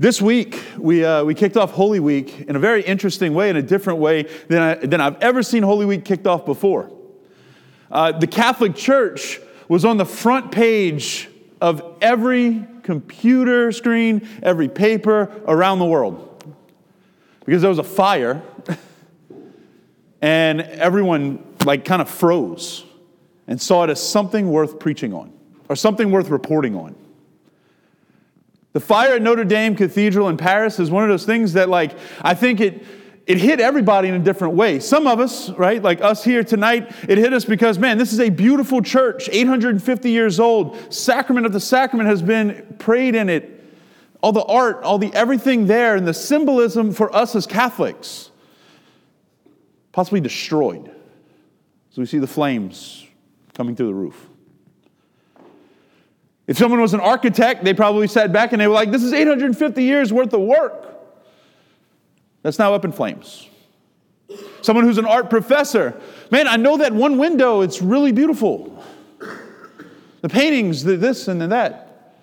This week, we, uh, we kicked off Holy Week in a very interesting way, in a different way than, I, than I've ever seen Holy Week kicked off before. Uh, the Catholic Church was on the front page of every computer screen, every paper around the world. Because there was a fire, and everyone like kind of froze and saw it as something worth preaching on or something worth reporting on. The fire at Notre Dame Cathedral in Paris is one of those things that, like, I think it, it hit everybody in a different way. Some of us, right, like us here tonight, it hit us because, man, this is a beautiful church, 850 years old. Sacrament of the sacrament has been prayed in it. All the art, all the everything there, and the symbolism for us as Catholics, possibly destroyed. So we see the flames coming through the roof. If someone was an architect, they probably sat back and they were like, this is 850 years worth of work. That's now up in flames. Someone who's an art professor, man, I know that one window, it's really beautiful. The paintings, the this and the that.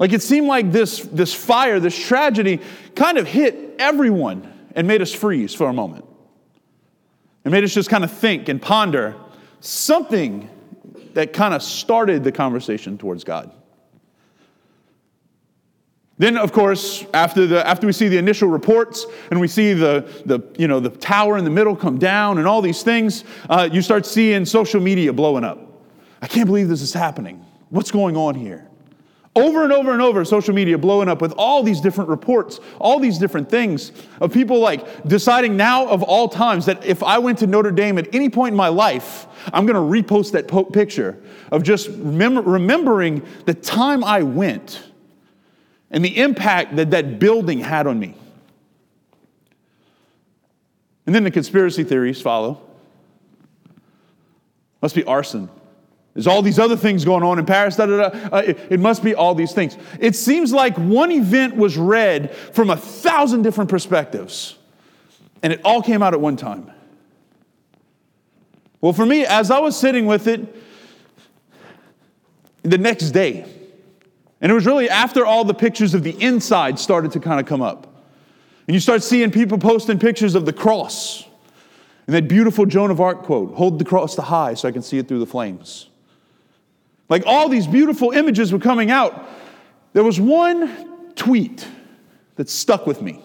Like it seemed like this, this fire, this tragedy kind of hit everyone and made us freeze for a moment. It made us just kind of think and ponder something that kind of started the conversation towards God. Then, of course, after, the, after we see the initial reports and we see the, the, you know, the tower in the middle come down and all these things, uh, you start seeing social media blowing up. I can't believe this is happening. What's going on here? Over and over and over, social media blowing up with all these different reports, all these different things of people like deciding now of all times that if I went to Notre Dame at any point in my life, I'm going to repost that po- picture of just remember, remembering the time I went and the impact that that building had on me. And then the conspiracy theories follow. Must be arson. There's all these other things going on in Paris. Da, da, da. Uh, it, it must be all these things. It seems like one event was read from a thousand different perspectives, and it all came out at one time. Well, for me, as I was sitting with it the next day, and it was really after all the pictures of the inside started to kind of come up. And you start seeing people posting pictures of the cross. And that beautiful Joan of Arc quote hold the cross to high so I can see it through the flames. Like all these beautiful images were coming out. There was one tweet that stuck with me.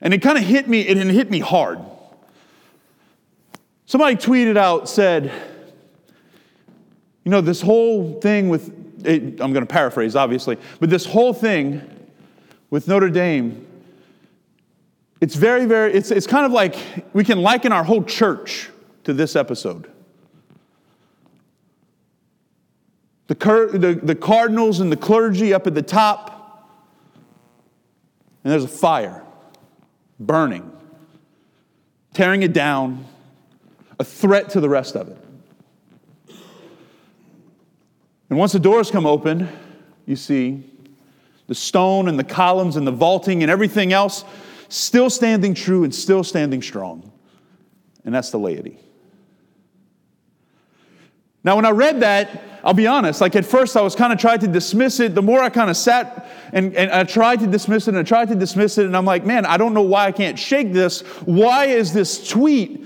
And it kind of hit me, it hit me hard. Somebody tweeted out, said, you know, this whole thing with, it, I'm going to paraphrase obviously, but this whole thing with Notre Dame, it's very, very, it's, it's kind of like we can liken our whole church to this episode. The, cur- the, the cardinals and the clergy up at the top, and there's a fire burning, tearing it down, a threat to the rest of it. And once the doors come open, you see the stone and the columns and the vaulting and everything else still standing true and still standing strong. And that's the laity. Now, when I read that, I'll be honest, like at first I was kind of trying to dismiss it. The more I kind of sat and, and I tried to dismiss it and I tried to dismiss it, and I'm like, man, I don't know why I can't shake this. Why is this tweet?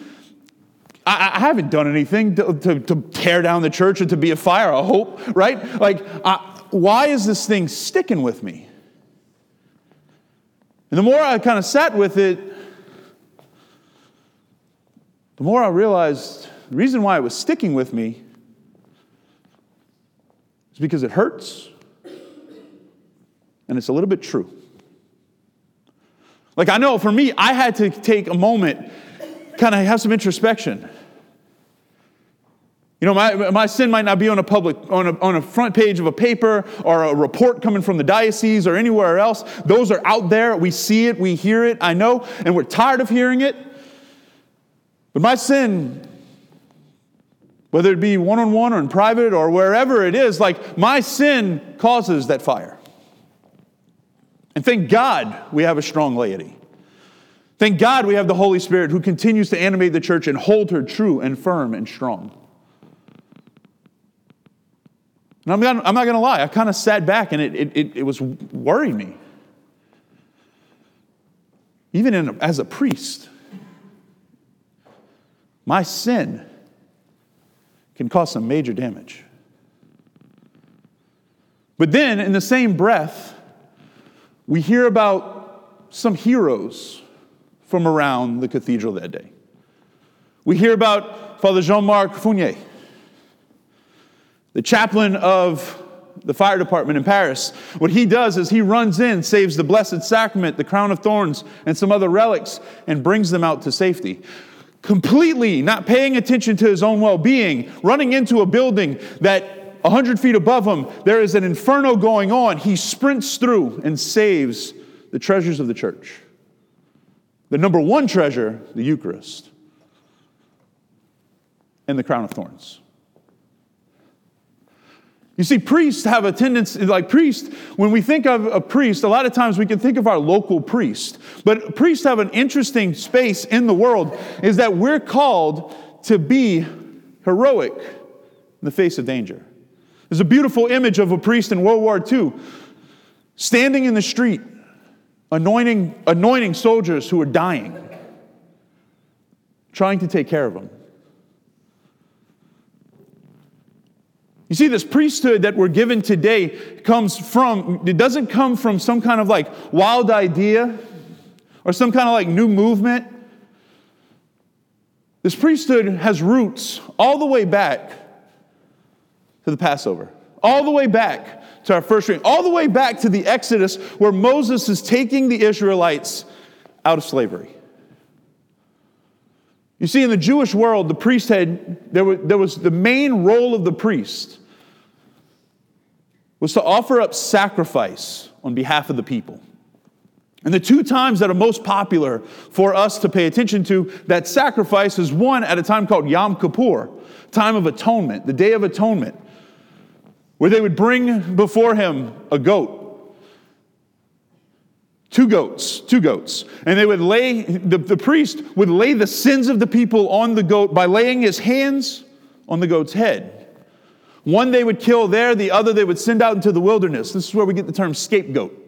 I, I haven't done anything to, to, to, tear down the church or to be a fire, I hope, right? Like, I, why is this thing sticking with me? And the more I kind of sat with it, the more I realized the reason why it was sticking with me because it hurts and it's a little bit true. Like, I know for me, I had to take a moment, kind of have some introspection. You know, my, my sin might not be on a public, on a, on a front page of a paper or a report coming from the diocese or anywhere else. Those are out there. We see it, we hear it, I know, and we're tired of hearing it. But my sin whether it be one on one or in private or wherever it is, like my sin causes that fire. And thank God we have a strong laity. Thank God we have the Holy Spirit who continues to animate the church and hold her true and firm and strong. And I'm not, I'm not going to lie, I kind of sat back and it, it, it, it was worrying me. Even in, as a priest, my sin can cause some major damage. But then, in the same breath, we hear about some heroes from around the cathedral that day. We hear about Father Jean Marc Fournier, the chaplain of the fire department in Paris. What he does is he runs in, saves the Blessed Sacrament, the crown of thorns, and some other relics, and brings them out to safety. Completely not paying attention to his own well being, running into a building that 100 feet above him, there is an inferno going on. He sprints through and saves the treasures of the church. The number one treasure, the Eucharist, and the crown of thorns. You see, priests have a tendency, like priests, when we think of a priest, a lot of times we can think of our local priest. But priests have an interesting space in the world, is that we're called to be heroic in the face of danger. There's a beautiful image of a priest in World War II standing in the street, anointing, anointing soldiers who are dying, trying to take care of them. You see, this priesthood that we're given today comes from, it doesn't come from some kind of like wild idea or some kind of like new movement. This priesthood has roots all the way back to the Passover, all the way back to our first reading, all the way back to the Exodus where Moses is taking the Israelites out of slavery. You see, in the Jewish world, the priest had, there was, there was the main role of the priest was to offer up sacrifice on behalf of the people. And the two times that are most popular for us to pay attention to that sacrifice is one at a time called Yom Kippur, time of atonement, the day of atonement, where they would bring before him a goat. Two goats, two goats. And they would lay, the, the priest would lay the sins of the people on the goat by laying his hands on the goat's head. One they would kill there, the other they would send out into the wilderness. This is where we get the term scapegoat.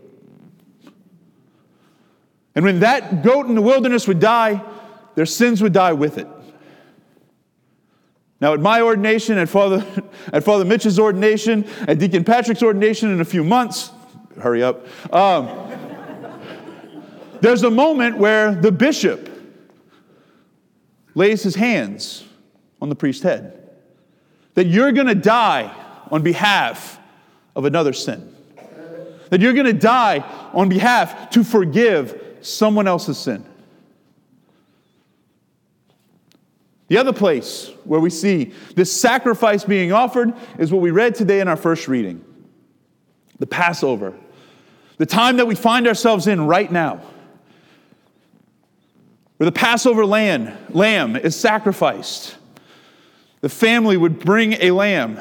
And when that goat in the wilderness would die, their sins would die with it. Now, at my ordination, at Father, at Father Mitch's ordination, at Deacon Patrick's ordination in a few months, hurry up, um, there's a moment where the bishop lays his hands on the priest's head that you're going to die on behalf of another sin. That you're going to die on behalf to forgive someone else's sin. The other place where we see this sacrifice being offered is what we read today in our first reading the Passover, the time that we find ourselves in right now, where the Passover lamb, lamb is sacrificed the family would bring a lamb.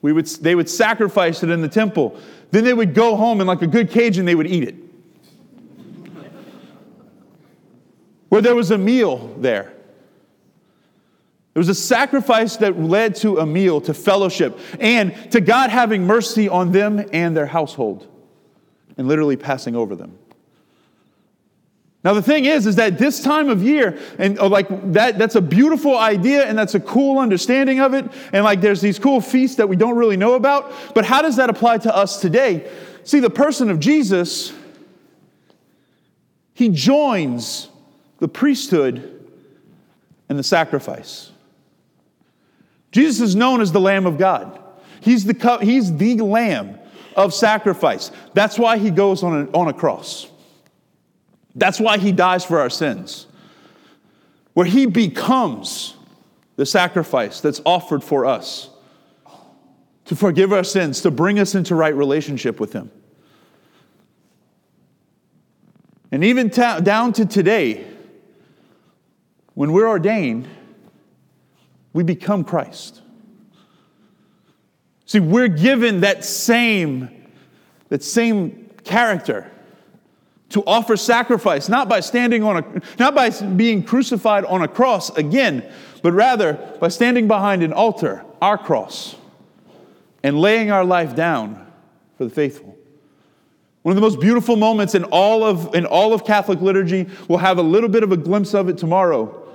We would, they would sacrifice it in the temple. Then they would go home and, like a good Cajun, they would eat it. Where there was a meal there. There was a sacrifice that led to a meal, to fellowship, and to God having mercy on them and their household, and literally passing over them. Now the thing is, is that this time of year, and oh, like that, that's a beautiful idea and that's a cool understanding of it. And like there's these cool feasts that we don't really know about. But how does that apply to us today? See, the person of Jesus, he joins the priesthood and the sacrifice. Jesus is known as the Lamb of God. He's the, he's the Lamb of sacrifice. That's why he goes on a, on a cross. That's why he dies for our sins, where he becomes the sacrifice that's offered for us to forgive our sins, to bring us into right relationship with him. And even ta- down to today, when we're ordained, we become Christ. See, we're given that same, that same character to offer sacrifice, not by standing on a, not by being crucified on a cross again, but rather by standing behind an altar, our cross, and laying our life down for the faithful. One of the most beautiful moments in all of, in all of Catholic liturgy, we'll have a little bit of a glimpse of it tomorrow,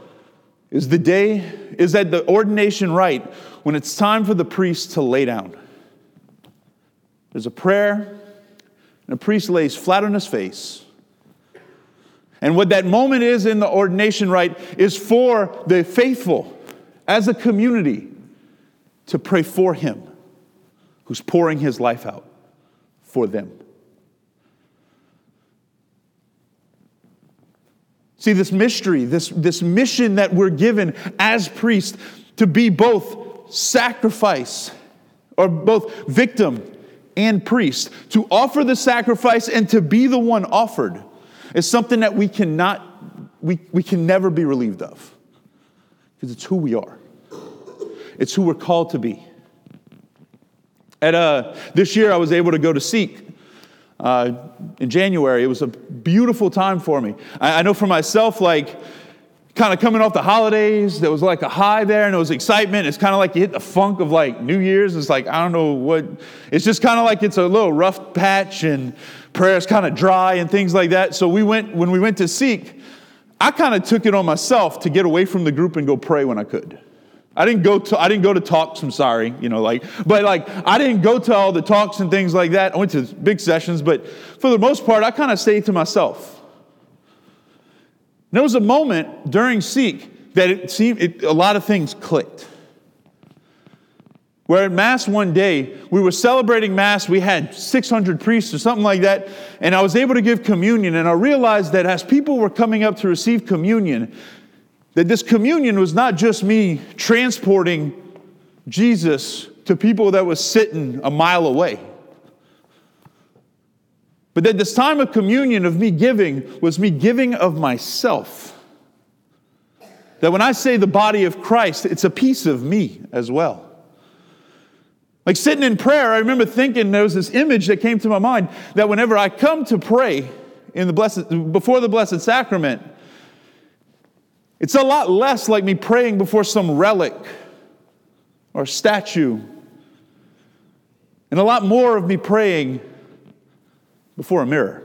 is the day, is at the ordination rite when it's time for the priest to lay down. There's a prayer, and a priest lays flat on his face. And what that moment is in the ordination rite is for the faithful as a community to pray for him who's pouring his life out for them. See, this mystery, this, this mission that we're given as priests to be both sacrifice or both victim and priest, to offer the sacrifice and to be the one offered, is something that we cannot, we, we can never be relieved of because it's who we are, it's who we're called to be. At, uh, this year, I was able to go to Seek uh, in January. It was a beautiful time for me. I, I know for myself, like, kind of coming off the holidays, there was like a high there and it was excitement. It's kind of like you hit the funk of like New Year's. It's like, I don't know what, it's just kind of like it's a little rough patch and prayer's kind of dry and things like that. So we went, when we went to Seek, I kind of took it on myself to get away from the group and go pray when I could. I didn't go to I didn't go to talks. I'm sorry, you know, like, but like I didn't go to all the talks and things like that. I went to big sessions, but for the most part, I kind of stayed to myself. There was a moment during Seek that it seemed it, a lot of things clicked. Where at Mass one day, we were celebrating Mass, we had 600 priests or something like that, and I was able to give communion. And I realized that as people were coming up to receive communion, that this communion was not just me transporting Jesus to people that was sitting a mile away. But that this time of communion, of me giving, was me giving of myself. That when I say the body of Christ, it's a piece of me as well. Like sitting in prayer, I remember thinking there was this image that came to my mind that whenever I come to pray in the blessed, before the Blessed Sacrament, it's a lot less like me praying before some relic or statue, and a lot more of me praying before a mirror.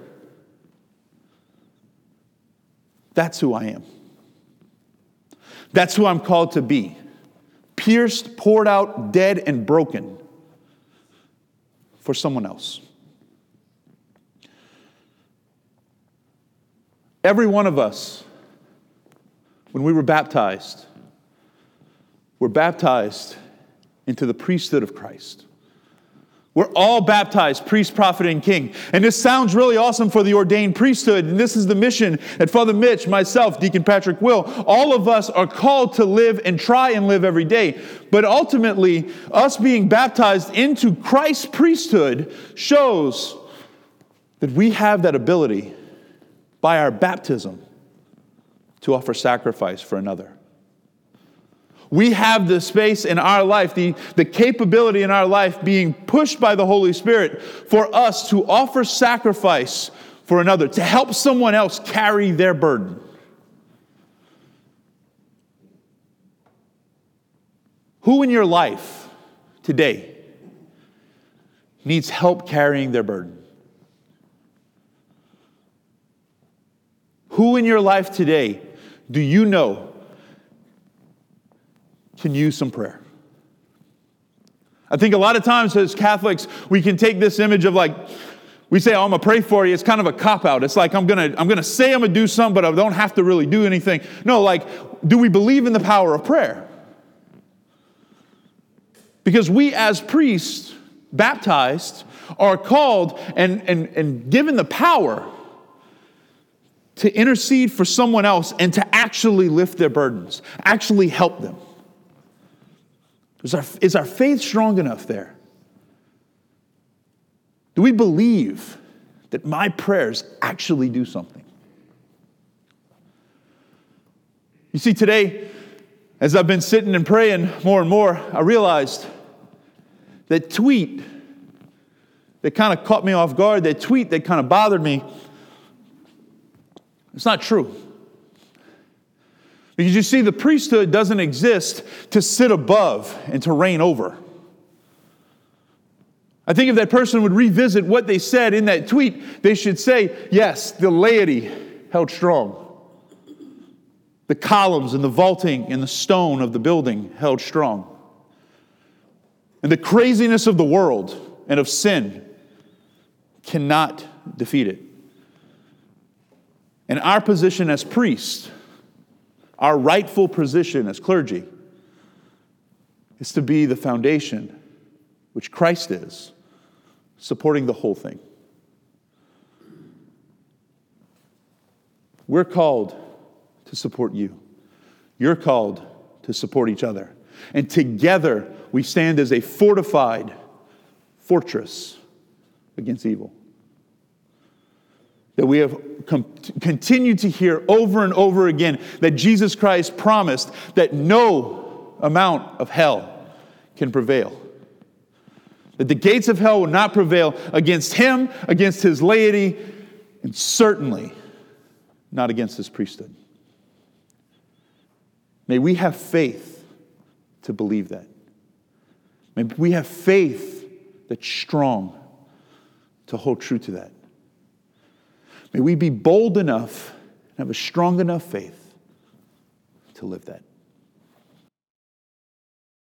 That's who I am. That's who I'm called to be. Pierced, poured out, dead, and broken for someone else. Every one of us when we were baptized, we're baptized into the priesthood of Christ. We're all baptized, priest, prophet, and king. And this sounds really awesome for the ordained priesthood. And this is the mission that Father Mitch, myself, Deacon Patrick Will, all of us are called to live and try and live every day. But ultimately, us being baptized into Christ's priesthood shows that we have that ability by our baptism to offer sacrifice for another. We have the space in our life, the, the capability in our life being pushed by the Holy Spirit for us to offer sacrifice for another, to help someone else carry their burden. Who in your life today needs help carrying their burden? Who in your life today do you know can use some prayer? I think a lot of times as Catholics, we can take this image of like, we say, oh, I'm gonna pray for you. It's kind of a cop out. It's like, I'm gonna, I'm gonna say I'm gonna do something, but I don't have to really do anything. No, like, do we believe in the power of prayer? Because we as priests, baptized, are called and, and, and given the power to intercede for someone else and to actually lift their burdens, actually help them. Is our, is our faith strong enough there? Do we believe that my prayers actually do something? You see, today, as I've been sitting and praying more and more, I realized that tweet that kind of caught me off guard, that tweet that kind of bothered me, it's not true. Because you see, the priesthood doesn't exist to sit above and to reign over. I think if that person would revisit what they said in that tweet, they should say, yes, the laity held strong. The columns and the vaulting and the stone of the building held strong. And the craziness of the world and of sin cannot defeat it. And our position as priests, our rightful position as clergy, is to be the foundation, which Christ is, supporting the whole thing. We're called to support you. You're called to support each other. And together we stand as a fortified fortress against evil. That we have com- continued to hear over and over again that Jesus Christ promised that no amount of hell can prevail. That the gates of hell will not prevail against him, against his laity, and certainly not against his priesthood. May we have faith to believe that. May we have faith that's strong to hold true to that. May we be bold enough and have a strong enough faith to live that.